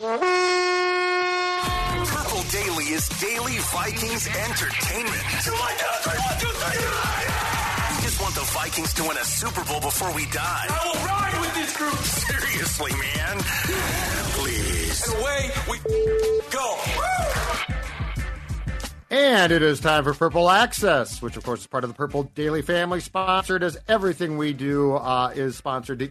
Purple Daily is daily Vikings entertainment. We just want the Vikings to win a Super Bowl before we die. I will ride with this group. Seriously, man. Please. And away we go. And it is time for Purple Access, which of course is part of the Purple Daily family, sponsored as everything we do uh, is sponsored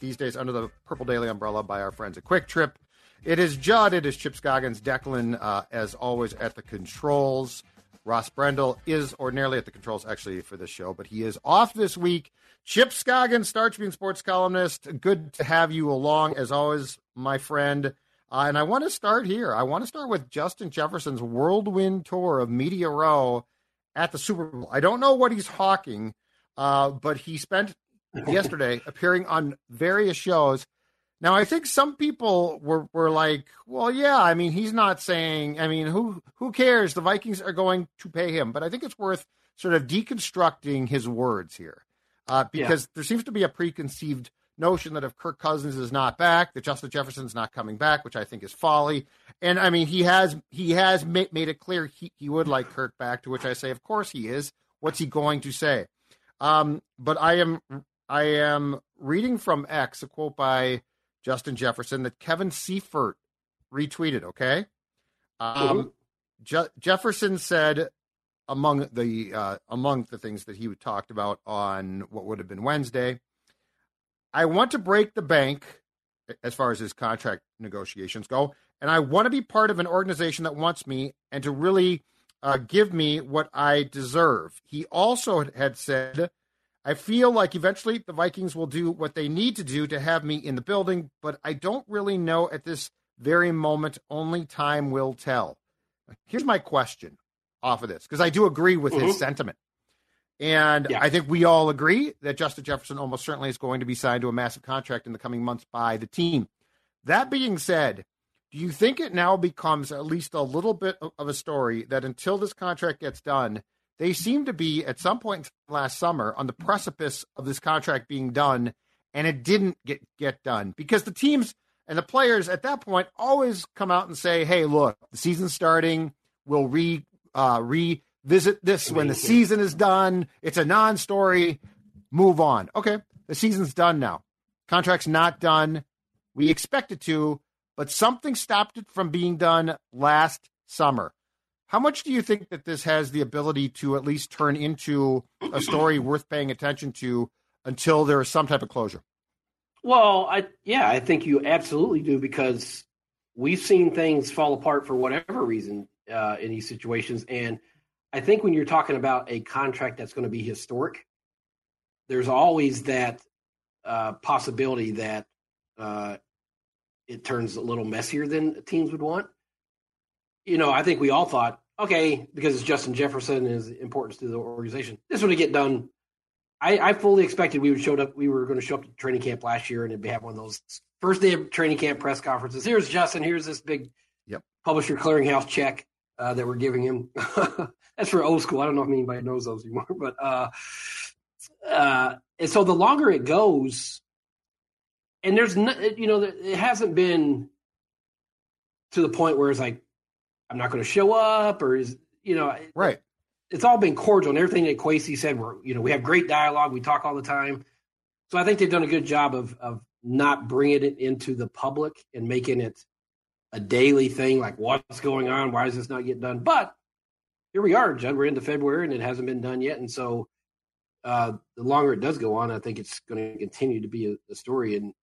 these days under the Purple Daily umbrella by our friends at QuikTrip. It is Judd, it is Chip Scoggins, Declan, uh, as always, at the controls. Ross Brendel is ordinarily at the controls, actually, for this show, but he is off this week. Chip Scoggins, Star Tribune sports columnist, good to have you along, as always, my friend. Uh, and I want to start here. I want to start with Justin Jefferson's whirlwind tour of Media Row at the Super Bowl. I don't know what he's hawking, uh, but he spent yesterday appearing on various shows. Now, I think some people were, were like, well, yeah, I mean, he's not saying, I mean, who who cares? The Vikings are going to pay him. But I think it's worth sort of deconstructing his words here uh, because yeah. there seems to be a preconceived notion that if Kirk Cousins is not back, that Justin Jefferson's not coming back, which I think is folly. And I mean, he has he has ma- made it clear he, he would like Kirk back, to which I say, of course he is. What's he going to say? Um, but I am I am reading from X a quote by Justin Jefferson that Kevin Seifert retweeted. Okay, um, mm-hmm. Je- Jefferson said among the uh, among the things that he talked about on what would have been Wednesday. I want to break the bank as far as his contract negotiations go, and I want to be part of an organization that wants me and to really uh, give me what I deserve. He also had said I feel like eventually the Vikings will do what they need to do to have me in the building, but I don't really know at this very moment. Only time will tell. Here's my question off of this, because I do agree with mm-hmm. his sentiment. And yeah. I think we all agree that Justin Jefferson almost certainly is going to be signed to a massive contract in the coming months by the team. That being said, do you think it now becomes at least a little bit of a story that until this contract gets done, they seem to be at some point last summer on the precipice of this contract being done, and it didn't get get done because the teams and the players at that point always come out and say, "Hey, look, the season's starting. We'll re uh, revisit this when the season is done. It's a non-story. Move on. Okay, the season's done now. Contract's not done. We expect it to, but something stopped it from being done last summer. How much do you think that this has the ability to at least turn into a story worth paying attention to until there is some type of closure? Well, I yeah, I think you absolutely do because we've seen things fall apart for whatever reason uh, in these situations, and I think when you're talking about a contract that's going to be historic, there's always that uh, possibility that uh, it turns a little messier than teams would want you know, I think we all thought, okay, because it's Justin Jefferson and his importance to the organization, this would get done I, I fully expected we would showed up. We were going to show up to training camp last year and it'd have one of those first day of training camp press conferences. Here's Justin. Here's this big Yep. publisher clearinghouse check uh, that we're giving him. That's for old school. I don't know if anybody knows those anymore, but uh, uh, and so the longer it goes, and there's no, you know, it hasn't been to the point where it's like I'm not going to show up, or is you know, Right. it's all been cordial and everything that Kwesi said. We're you know we have great dialogue. We talk all the time. So I think they've done a good job of of not bringing it into the public and making it a daily thing. Like what's going on? Why is this not getting done? But here we are, Judd. We're into February and it hasn't been done yet. And so uh, the longer it does go on, I think it's going to continue to be a, a story. And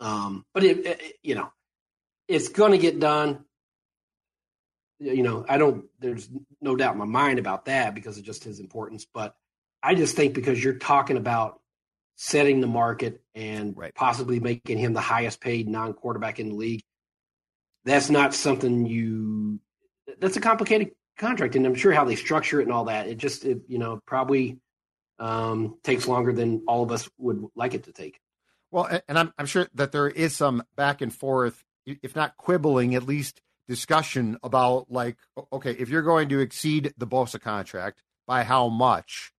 um, but it, it you know it's going to get done you know, I don't, there's no doubt in my mind about that because of just his importance. But I just think because you're talking about setting the market and Right. possibly making him the highest paid non quarterback in the league, that's not something you, that's a complicated contract. And I'm sure how they structure it and all that, it just, it, you know, probably um, takes longer than all of us would like it to take. Well, and I'm I'm sure that there is some back and forth, if not quibbling, at least discussion about like, okay, if you're going to exceed the Bosa contract by how much?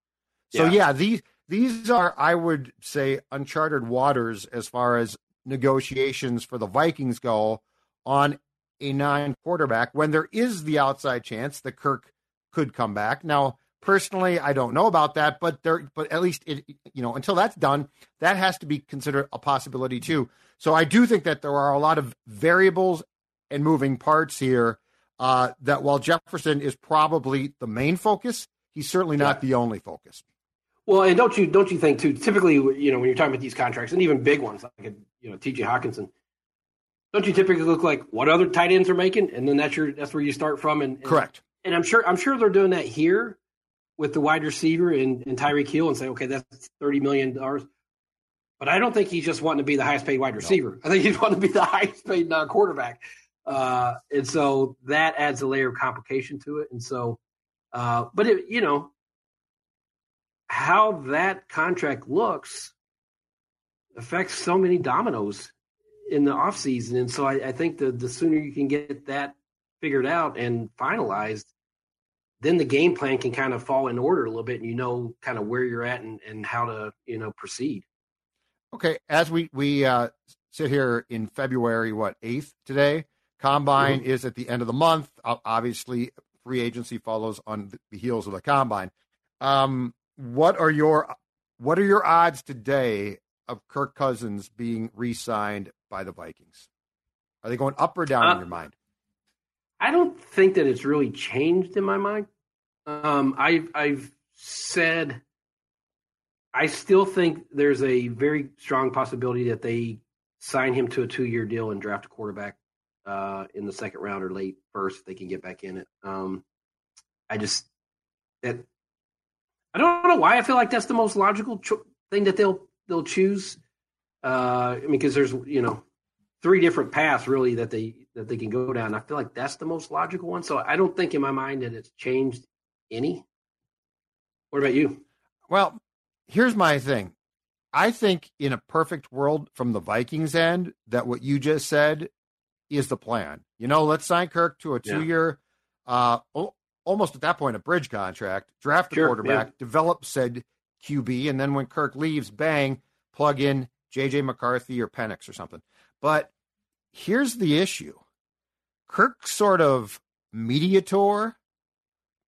So Yeah. yeah, these these are, I would say, uncharted waters as far as negotiations for the Vikings go on a nine quarterback when there is the outside chance that Kirk could come back. Now, personally, I don't know about that, but there, but at least it, you know, until that's done, that has to be considered a possibility too. So I do think that there are a lot of variables and moving parts here. Uh, that while Jefferson is probably the main focus, he's certainly not Yeah. the only focus. Well, and don't you don't you think too? Typically, you know, when you're talking about these contracts, and even big ones like a, you know T.J. Hockenson, don't you typically look like what other tight ends are making, and then that's your that's where you start from. And, and Correct. And I'm sure I'm sure they're doing that here with the wide receiver and, and Tyreek Hill, and say, okay, that's thirty million dollars. But I don't think he's just wanting to be the highest paid wide receiver. I think he's wanting to be the highest paid non quarterback. Uh, and so that adds a layer of complication to it. And so, uh, but it, you know, how that contract looks affects so many dominoes in the offseason. And so I, I think the, the sooner you can get that figured out and finalized, then the game plan can kind of fall in order a little bit and you know kind of where you're at and, and how to, you know, proceed. Okay, as we we uh, sit here in February, what eighth today? Combine is at the end of the month. Obviously, free agency follows on the heels of the combine. Um, what are your what are your odds today of Kirk Cousins being re-signed by the Vikings? Are they going up or down in Uh, your mind? I don't think that it's really changed in my mind. Um, I've I've said I still think there's a very strong possibility that they sign him to a two year deal and draft a quarterback uh, in the second round or late first if they can get back in it. Um, I just that I don't know why I feel like that's the most logical cho- thing that they'll they'll choose. Uh, I mean, because there's you know three different paths really that they that they can go down. I feel like that's the most logical one. So I don't think in my mind that it's changed any. What about you? Well, here's my thing. I think in a perfect world from the Vikings end, that what you just said is the plan. You know, let's sign Kirk to a two year, uh, al- almost at that point, a bridge contract, draft a Sure, quarterback, yeah. develop said QB, and then when Kirk leaves, bang, plug in JJ McCarthy or Penix or something. But here's the issue Kirk sort of mediator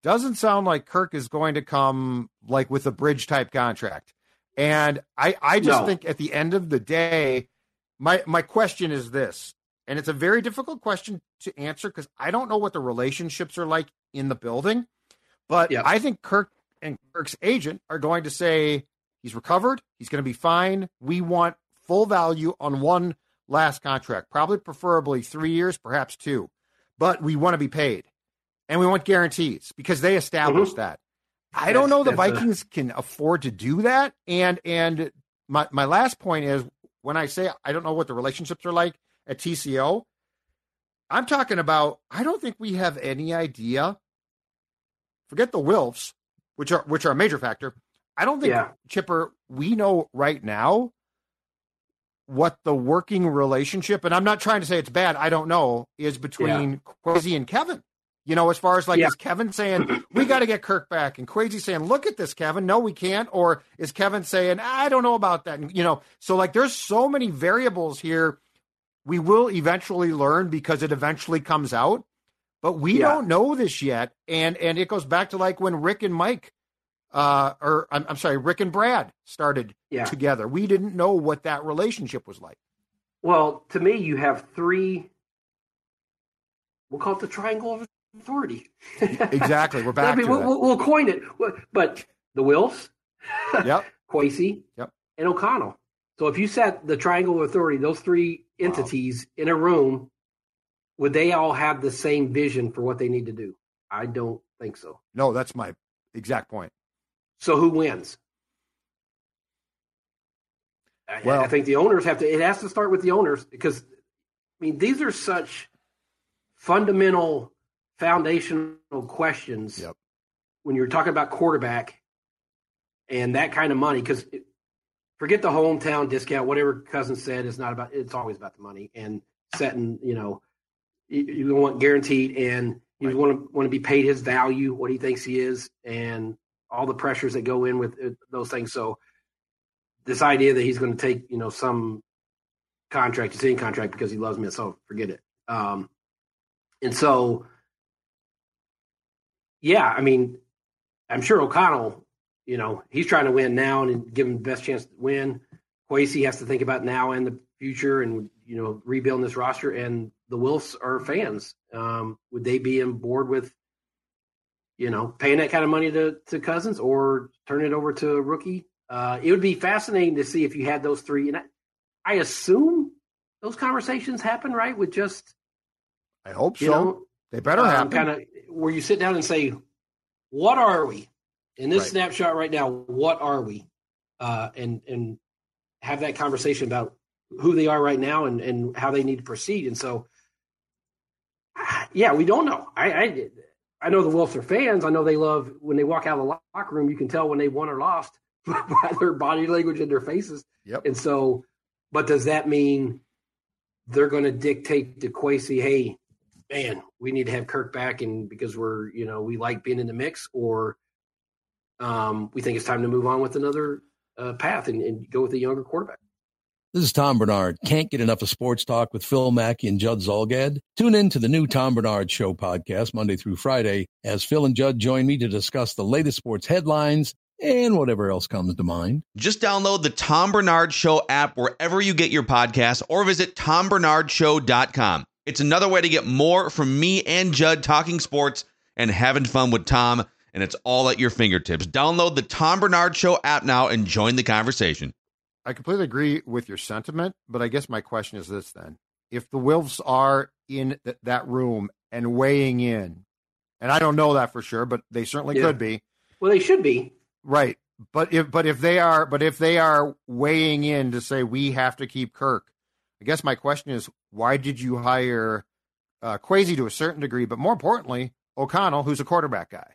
doesn't sound like Kirk is going to come like with a bridge type contract. And I, I just No. think at the end of the day, my my question is this, and it's a very difficult question to answer because I don't know what the relationships are like in the building. But Yeah. I think Kirk and Kirk's agent are going to say he's recovered, he's going to be fine. We want full value on one last contract, probably preferably three years, perhaps two. But we want to be paid and we want guarantees because they established mm-hmm. that. I don't know the that's a- Vikings can afford to do that. And and my my last point is when I say I don't know what the relationships are like at TCO, I'm talking about I don't think we have any idea. Forget the Wilfs, which are which are a major factor. I don't think Yeah. Chipper. We know right now what the working relationship, and I'm not trying to say it's bad. I don't know is between Kwesi and Kevin. You know, as far as like, Yeah. is Kevin saying we got to get Kirk back, and Kwesi saying, "Look at this, Kevin. No, we can't," or is Kevin saying, "I don't know about that"? And, you know, so like, there's so many variables here. We will eventually learn because it eventually comes out, but we Yeah. don't know this yet. And and it goes back to like when Rick and Mike, uh, or I'm, I'm sorry, Rick and Brad started Yeah. together. We didn't know what that relationship was like. Well, to me, you have three. We'll call it the triangle of authority. Exactly. We're back I mean, to we'll, it. we'll, we'll coin it. But the Wilfs, Yep. Kwesi, Yep. and O'Connell. So if you set the triangle of authority, those three entities in a room, would they all have the same vision for what they need to do? I don't think so. No, that's my exact point. So who wins? I- Well- I think the owners have to. It has to start with the owners because, I mean, these are such fundamental, foundational questions. Yep. When you're talking about quarterback and that kind of money, because forget the hometown discount. Whatever cousin said is not about. It's always about the money and setting. You know, you, you want guaranteed, and you want to want to be paid his value, what he thinks he is, and all the pressures that go in with those things. So this idea that he's going to take, you know, some contract, he's in contract because he loves me, so forget it. Um, and so, yeah, I mean, I'm sure O'Connell, you know, he's trying to win now and give him the best chance to win. Kwesi has to think about now and the future and, you know, rebuilding this roster. And the Wilfs are fans. Um, would they be on board with, you know, paying that kind of money to, to Cousins or turn it over to a rookie? Uh, it would be fascinating to see if you had those three. And I, I assume those conversations happen, right? With just, I hope so. know, they better um, happen. kind of where you sit down and say, "What are we in this Right. snapshot right now? What are we?" Uh, and and have that conversation about who they are right now and and how they need to proceed. And so, ah, yeah, we don't know. I I, I know the Wilfs are fans. I know they love when they walk out of the locker room. You can tell when they won or lost by their body language and their faces. Yep. And so, but does that mean they're going to dictate to Kwesi, hey, man, we need to have Kirk back, and because we're, you know, we like being in the mix, or um, we think it's time to move on with another uh, path and, and go with a younger quarterback. This is Tom Barnard. Can't get enough of sports talk with Phil Mackey and Judd Zulgad? Tune in to the new Tom Barnard Show podcast Monday through Friday as Phil and Judd join me to discuss the latest sports headlines and whatever else comes to mind. Just download the Tom Barnard Show app wherever you get your podcasts or visit tombarnardshow.com. It's another way to get more from me and Judd talking sports and having fun with Tom, and it's all at your fingertips. Download the Tom Barnard Show app now and join the conversation. I completely agree with your sentiment, but I guess my question is this then. If the Wilfs are in th- that room and weighing in, and I don't know that for sure, but they certainly Yeah. could be. Well, they should be. Right. But if but if they are but if they are weighing in to say we have to keep Kirk, I guess my question is why did you hire uh, Kwesi to a certain degree, but more importantly, O'Connell, who's a quarterback guy.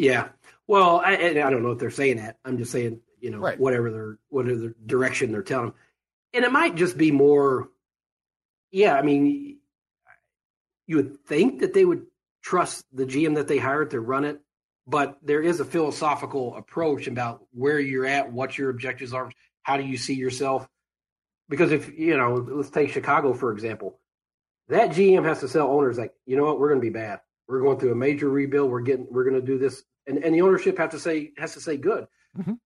Yeah. Well, I, and I don't know if they're saying that. I'm just saying, you know, Right. whatever their whatever the direction they're telling them, and it might just be more. Yeah, I mean, you would think that they would trust the GM that they hired to run it, but there is a philosophical approach about where you're at, what your objectives are, how do you see yourself. Because if you know, let's take Chicago for example, that GM has to sell owners like, you know what, we're going to be bad. We're going through a major rebuild. We're getting, we're going to do this, and and the ownership have to say has to say good. Mhm.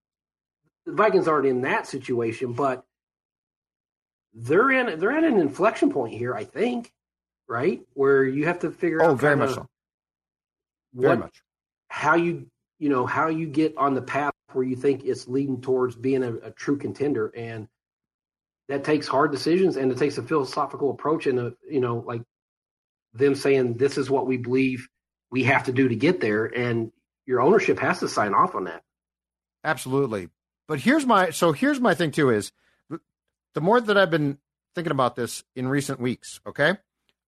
The Vikings aren't in that situation, but they're in they're at an inflection point here. I think, right, where you have to figure out Oh, very much so. Very what much. how you you know how you get on the path where you think it's leading towards being a, a true contender and that takes hard decisions and it takes a philosophical approach and a you know like them saying this is what we believe we have to do to get there and your ownership has to sign off on that Absolutely. But here's my so here's my thing too is the more that I've been thinking about this in recent weeks, okay?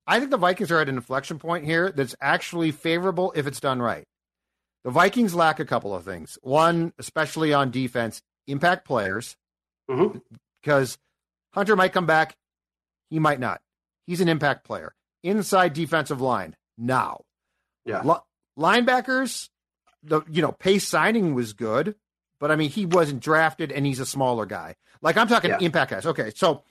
I think the Vikings are at an inflection point here that's actually favorable if it's done right. the Vikings lack a couple of things. One, especially on defense, impact players, Mhm. because Hunter might come back, he might not. He's an impact player. Inside defensive line now. Yeah. Li- linebackers, the you know Pace signing was good, but I mean he wasn't drafted and he's a smaller guy. Like I'm talking Yeah. impact guys. Okay, so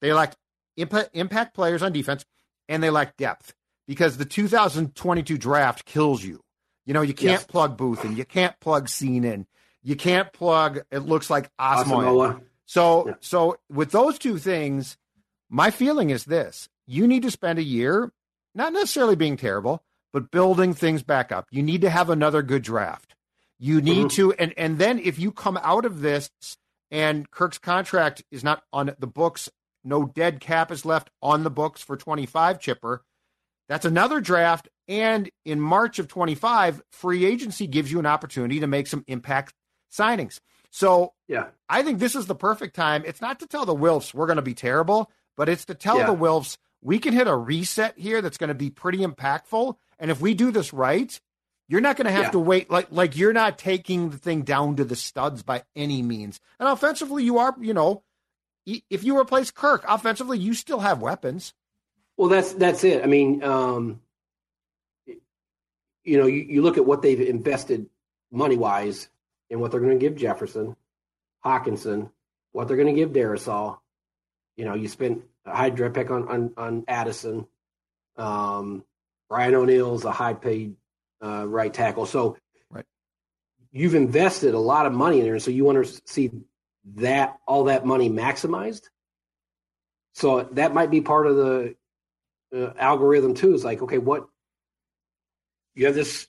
they lacked impact impact players on defense, and they lack depth because the 2022 draft kills you. You know you can't Yes. plug Booth and you can't plug Cine in. You can't plug. It looks like Osmo. So Yeah. so with those two things, my feeling is this: you need to spend a year, not necessarily being terrible, but building things back up. You need to have another good draft. You need Mhm. to, and and then if you come out of this and Kirk's contract is not on the books, no dead cap is left on the books for 25 chipper. That's another draft. And in March of 25, free agency gives you an opportunity to make some impact signings. So Yeah. I think this is the perfect time. It's not to tell the Wilfs we're going to be terrible, but it's to tell Yeah. the Wilfs we can hit a reset here that's going to be pretty impactful. And if we do this right, you're not going to have Yeah. to wait like like you're not taking the thing down to the studs by any means. And offensively, you are. You know, if you replace Kirk offensively, you still have weapons. Well, that's that's it. I mean, um, you know, you, you look at what they've invested money wise and what they're going to give Jefferson, Hockenson, what they're going to give Darrisaw. You know, you spent a high draft pick on on, on Addison. Um, Brian O'Neill's a high paid uh, right tackle. So, Right. you've invested a lot of money in there. So you want to see that all that money maximized. So that might be part of the uh, algorithm too. Is like, okay, what you have this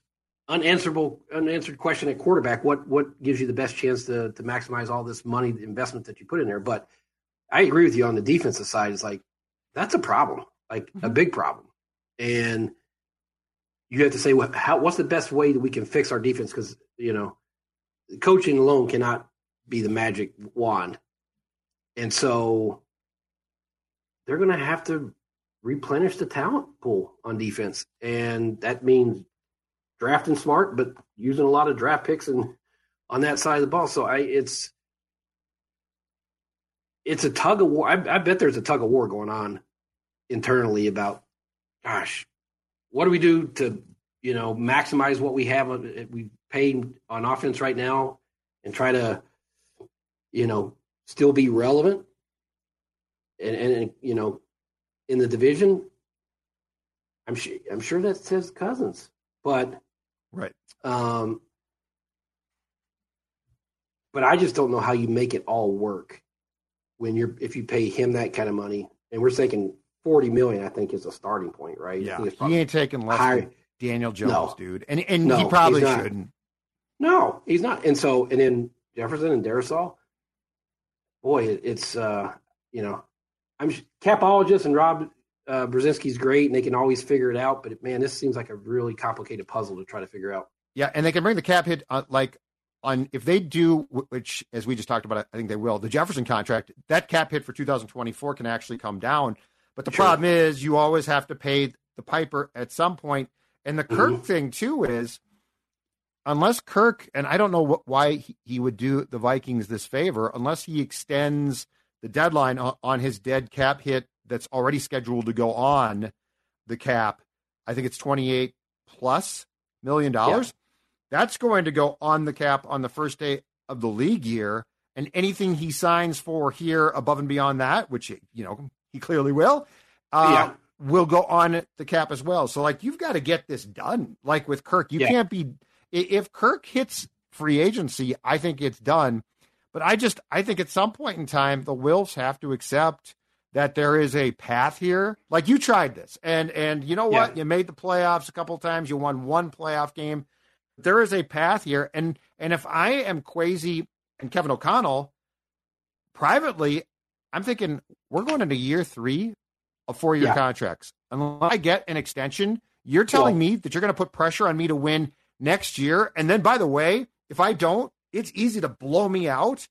unanswerable, unanswered question at quarterback. What what gives you the best chance to to maximize all this money the investment that you put in there? But I agree with you on the defensive side. It's like that's a problem, like a mm-hmm. big problem, and you have to say, what, how, what's the best way that we can fix our defense? Because you know, coaching alone cannot be the magic wand, and so they're going to have to replenish the talent pool on defense, and that means drafting smart, but using a lot of draft picks and on that side of the ball. So I, it's it's a tug of war. I, I bet there's a tug of war going on internally about, gosh, what do we do to you know maximize what we have we pay on offense right now and try to you know still be relevant and, and you know in the division i'm sure i'm sure that's his cousins but Right. um but i just don't know how you make it all work when you're if you pay him that kind of money and we're thinking 40 million i think is a starting point right Yeah, think he ain't taking less high- than Daniel Jones, No. dude, and and No, he probably shouldn't. No, he's not. And so, and then Jefferson and Darrisaw, boy, it, it's uh, you know, I'm capologist and Rob uh, Brzezinski's great, and they can always figure it out. But man, this seems like a really complicated puzzle to try to figure out. Yeah, and they can bring the cap hit uh, like on if they do, which as we just talked about, I think they will. The Jefferson contract, that cap hit for 2024 can actually come down, but the Sure. problem is you always have to pay the piper at some point. And the Kirk mm-hmm. thing too is, unless Kirk, and I don't know what, why he, he would do the Vikings this favor, unless he extends the deadline on, on his dead cap hit that's already scheduled to go on the cap. I think it's 28 plus million dollars. That's going to go on the cap on the first day of the league year. And anything he signs for here above and beyond that, which, you know, he clearly will, uh, Yeah. will go on the cap as well. So, like, you've got to get this done. Like with Kirk, you Yeah. can't be, if Kirk hits free agency, I think it's done. But I just, I think at some point in time, the Wilfs have to accept that there is a path here. Like you tried this, and and you know what? Yeah. You made the playoffs a couple times. You won one playoff game. There is a path here, and and if I am Kwesi and Kevin O'Connell, privately, I'm thinking we're going into year three of four year Yeah. contracts. Unless I get an extension, you're telling Well- me that you're going to put pressure on me to win next year. And then, by the way, if I don't, it's easy to blow me out.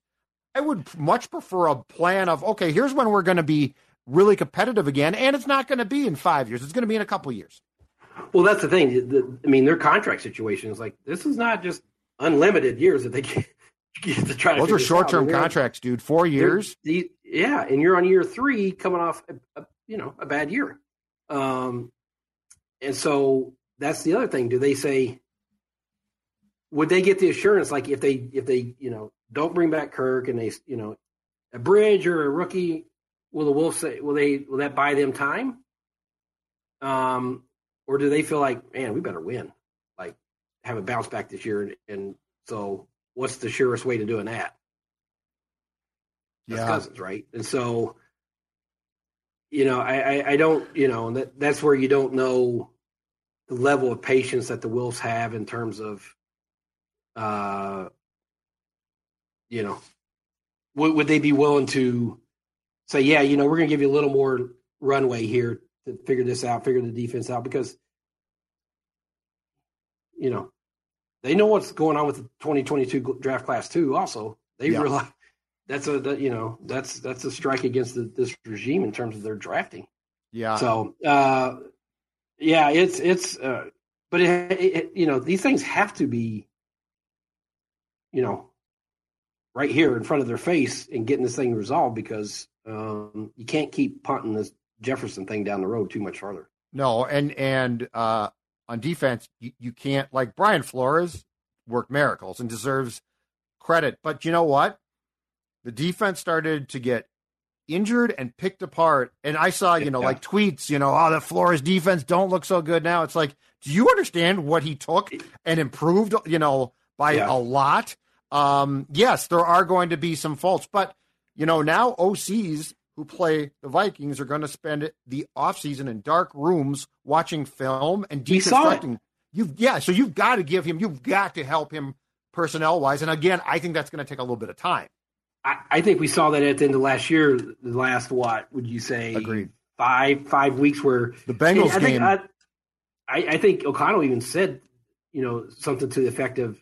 I would much prefer a plan of, okay, here's when we're going to be really competitive again. And it's not going to be in five years, it's going to be in a couple years. Well, that's the thing. The, I mean, their contract situation is like this is not just unlimited years that they get, get to try. Those to are short term contracts, dude. Four years. The, yeah, and you're on year three, coming off a, a, you know a bad year, um, and so that's the other thing. Do they say? Would they get the assurance like if they if they you know don't bring back Kirk and they you know a bridge or a rookie? Will the Wilfs say will they will that buy them time? Um, or do they feel like man we better win, like have a bounce back this year and, and so what's the surest way to doing that? That's Yeah. Cousins, right? And so, you know, I, I, I don't, you know, that that's where you don't know the level of patience that the Wilfs have in terms of, uh, you know, would, would they be willing to say, yeah, you know, we're going to give you a little more runway here to figure this out, figure the defense out, because, you know, they know what's going on with the 2022 draft class too. Also, they Yeah. realize that's a that, you know that's that's a strike against the, this regime in terms of their drafting. Yeah. So, uh, yeah, it's it's, uh, but it, it, you know these things have to be, you know, right here in front of their face and getting this thing resolved because um, you can't keep punting this Jefferson thing down the road too much farther. No, and and uh, on defense, you, you can't like Brian Flores worked miracles and deserves credit. But you know what? The defense started to get injured and picked apart. And I saw, you know, Yeah. like tweets, you know, oh, the Flores defense don't look so good now. It's like, do you understand what he took and improved, you know, by Yeah. a lot? Um, yes, there are going to be some faults, but you know, now OCs who play the Vikings are going to spend the offseason in dark rooms watching film and We saw it. deconstructing. You've yeah, so you've got to give him, you've got to help him personnel wise. And again, I think that's going to take a little bit of time. I, I think we saw that at the end of last year. The last what would you say? Agreed. Five five weeks where The Bengals I think, game. I, I, I think O'Connell even said, you know, something to the effect of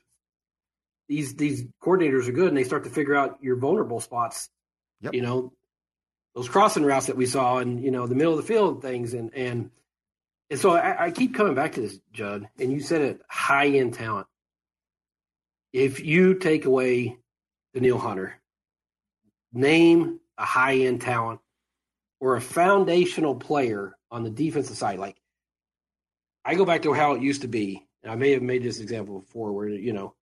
these these coordinators are good and they start to figure out your vulnerable spots. Yep. You know, those crossing routes that we saw and you know the middle of the field things and and and so I, I keep coming back to this, Judd, and you said it high end talent. If you take away Danielle Hunter, name a high end talent or a foundational player on the defensive side. Like I go back to how it used to be, and I may have made this example before where, you know,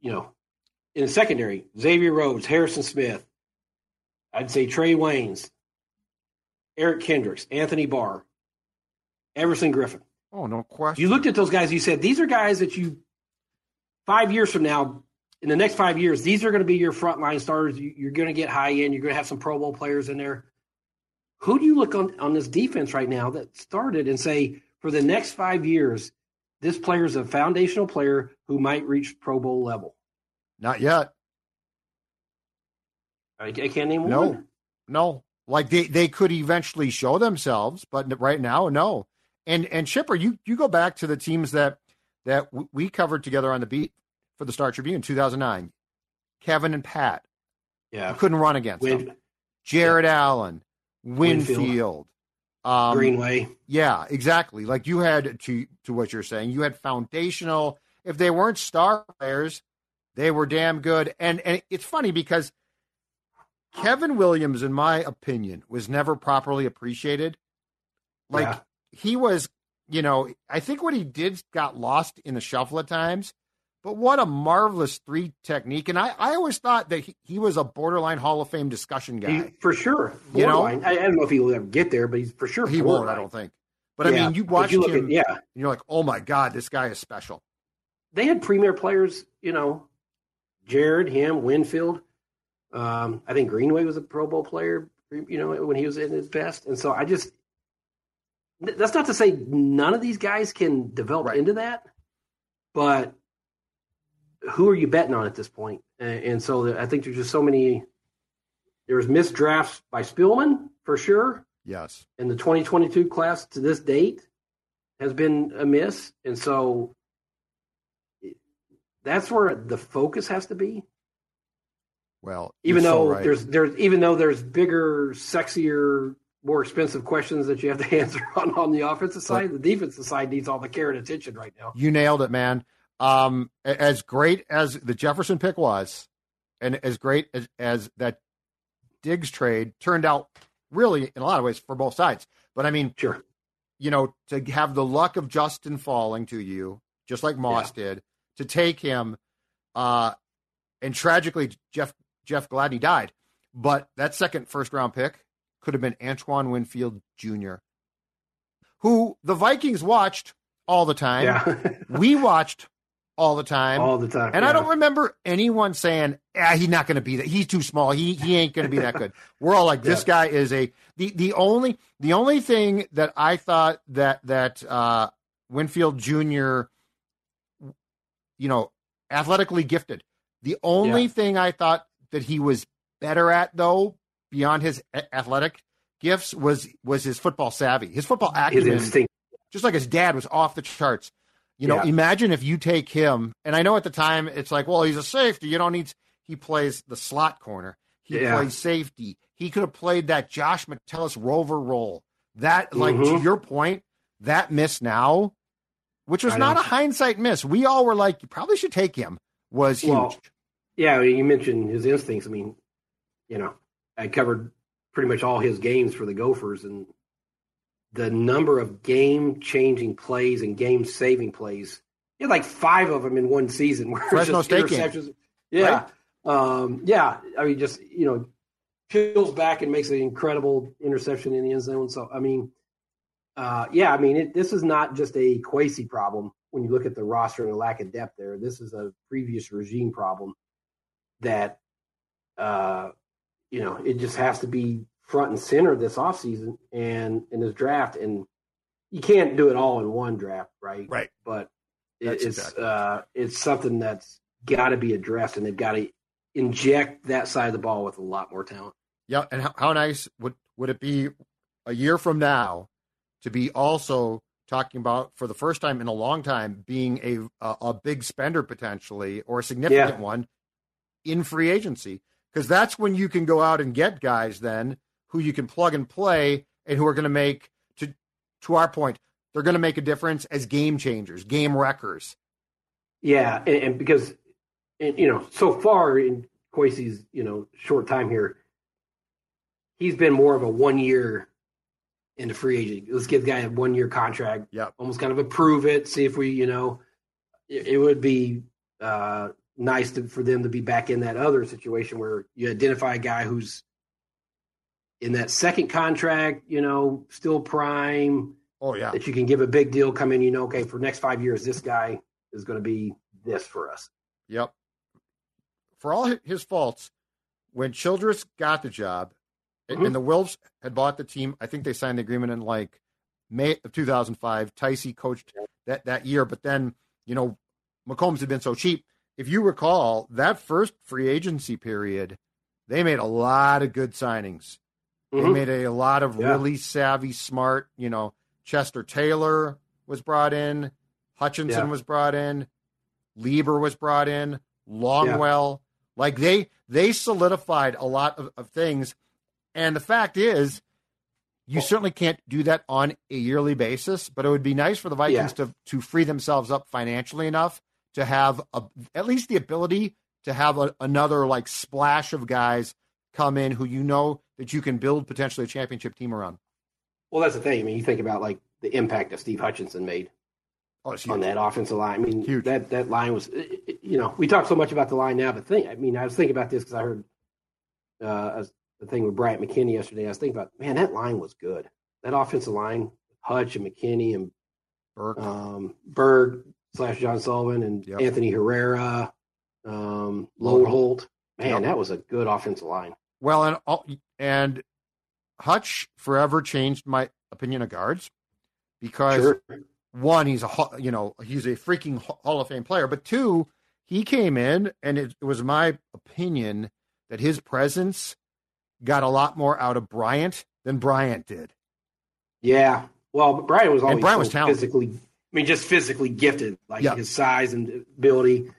you know, in the secondary, Xavier Rhodes, Harrison Smith, I'd say Trey Waynes, Eric Kendricks, Anthony Barr, Everson Griffen. Oh, no question. You looked at those guys, you said, these are guys that you, five years from now, in the next five years, these are going to be your frontline starters. You- You're going to get high end. You're going to have some Pro Bowl players in there. Who do you look on, on this defense right now that started and say, for the next five years, this player is a foundational player who might reach Pro Bowl level? Not yet. I, I can't name No. one. No. Like they, they could eventually show themselves, but right now, no. And and Chipper, you you go back to the teams that that we covered together on the beat for the Star Tribune in 2009. Kevin and Pat, Yeah. you couldn't run against them. Win, Jared Allen, Winfield. Winfield, um, Greenway. Yeah, exactly. Like you had to to what you're saying, you had foundational. If they weren't star players, they were damn good. And and it's funny because Kevin Williams, in my opinion, was never properly appreciated. Like Yeah. he was, you know, I think what he did got lost in the shuffle at times. But what a marvelous three technique. And I, I always thought that he, he was a borderline Hall of Fame discussion guy. He- for sure. You know? Borderline. I, I don't know if he will ever get there, but he's for sure. he won't, I don't think. But I mean, you watched you him, at- yeah. and you're like, oh my God, this guy is special. they had premier players, you know, Jared, him, Winfield. Um, I think Greenway was a Pro Bowl player, you know, when he was in his best. And so I just, that's not to say none of these guys can develop Right. into that, but who are you betting on at this point? And, and so I think there's just so many. There was missed drafts by Spielman for sure, Yes. and the 2022 class to this date has been a miss, and so that's where the focus has to be. Well, Even you're so though right. there's there's even though there's bigger, sexier more expensive questions that you have to answer on, on the offensive side. The defensive side needs all the care and attention right now. You nailed it, man. Um, as great as the Jefferson pick was, and as great as, as that Diggs trade turned out, really in a lot of ways for both sides. But I mean, sure, you know, to have the luck of Justin falling to you, just like Moss yeah. did, to take him, uh, and tragically Jeff Jeff Gladney died. But that second first round pick could have been Antoine Winfield Jr., who the Vikings watched all the time. Yeah. we watched all the time. All the time. And yeah. I don't remember anyone saying, ah, he's not going to be that. He's too small. He he ain't going to be that good. We're all like, this yeah. guy is a the the only the only thing that I thought that that uh, Winfield Jr. You know, athletically gifted. The only yeah. thing I thought that he was better at, though, beyond his athletic gifts, was was his football savvy, his football acumen. His. Just like his dad was off the charts. You know, yeah. imagine if you take him, and I know at the time it's like, well, he's a safety. You don't need. He plays the slot corner. He yeah. plays safety. He could have played that Josh Metellus rover role. That, like mm-hmm. to your point, that miss now, which was I not know. a hindsight miss. We all were like, you probably should take him. Was huge. Well, yeah, you mentioned his instincts. I mean, you know, I covered pretty much all his games for the Gophers, and the number of game changing plays and game saving plays. He had like five of them in one season. Where Fresno just State interceptions. Game. Yeah. Right? Um, yeah. I mean, just, you know, peels back and makes an incredible interception in the end zone. So, I mean, uh, yeah, I mean, it, this is not just a Kwesi problem when you look at the roster and the lack of depth there. This is a previous regime problem that, uh, you know, it just has to be front and center this offseason and in this draft. And you can't do it all in one draft, right? Right. But it, it's exactly. uh, it's something that's got to be addressed, and they've got to inject that side of the ball with a lot more talent. Yeah, and how, how nice would would it be a year from now to be also talking about for the first time in a long time being a a, a big spender potentially or a significant yeah. one in free agency because that's when you can go out and get guys then who you can plug and play and who are going to make to to our point they're going to make a difference as game changers game wreckers. Yeah and, and because and, you know so far in Kwesi's you know short time here he's been more of a one year in the free agent. Let's give the guy a one year contract. Yeah almost kind of approve it see if we you know it, it would be uh nice to, for them to be back in that other situation where you identify a guy who's in that second contract, you know, still prime. Oh yeah, that you can give a big deal, come in, you know, okay, for next five years, this guy is going to be this for us. Yep. For all his faults, when Childress got the job, mm-hmm. and the Wilfs had bought the team, I think they signed the agreement in like May of 2005. Ticey coached that that year, but then you know, McCombs had been so cheap. If you recall, that first free agency period, they made a lot of good signings. Mm-hmm. They made a, a lot of yeah. really savvy, smart. You know, Chester Taylor was brought in, Hutchinson yeah. was brought in, Leber was brought in, Longwell. Yeah. Like they they solidified a lot of, of things. And the fact is, you certainly can't do that on a yearly basis, but it would be nice for the Vikings yeah. to to free themselves up financially enough to have a, at least the ability to have a, another like splash of guys come in who you know that you can build potentially a championship team around. Well, that's the thing. I mean, you think about like the impact that Steve Hutchinson made oh, on that offensive line. I mean, huge. that that line was, you know, we talk so much about the line now, but think, I mean, I was thinking about this because I heard uh, the thing with Bryant McKinnie yesterday. I was thinking about, man, that line was good. That offensive line, Hutch and McKinnie and Birk, um, Birk slash John Sullivan and yep. Anthony Herrera, um, Loadholt. Man, yep. that was a good offensive line. Well, and and Hutch forever changed my opinion of guards because sure. one, he's a you know he's a freaking Hall of Fame player, but two, he came in and it, it was my opinion that his presence got a lot more out of Bryant than Bryant did. Yeah, well, Bryant was always Bryant was so physically. I mean, just physically gifted, like yeah. his size and ability.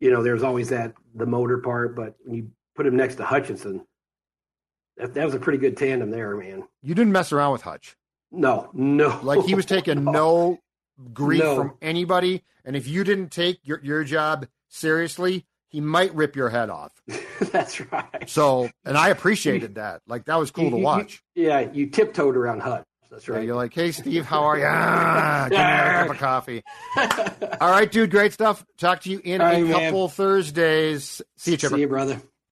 You know, there's always that the motor part, but when you put him next to Hutchinson, that, that was a pretty good tandem there, man. You didn't mess around with Hutch. No, no. Like he was taking no grief No. from anybody, and if you didn't take your your job seriously, he might rip your head off. That's right. So, and I appreciated that. Like that was cool You- to you- watch. Yeah, you tiptoed around Hutch. That's Yeah, right. you're like, hey, Steve, how are you? Ah, give me a cup of coffee. All right, dude, great stuff. Talk to you in All right, a man. couple Thursdays. See you, Chipper. See you, brother.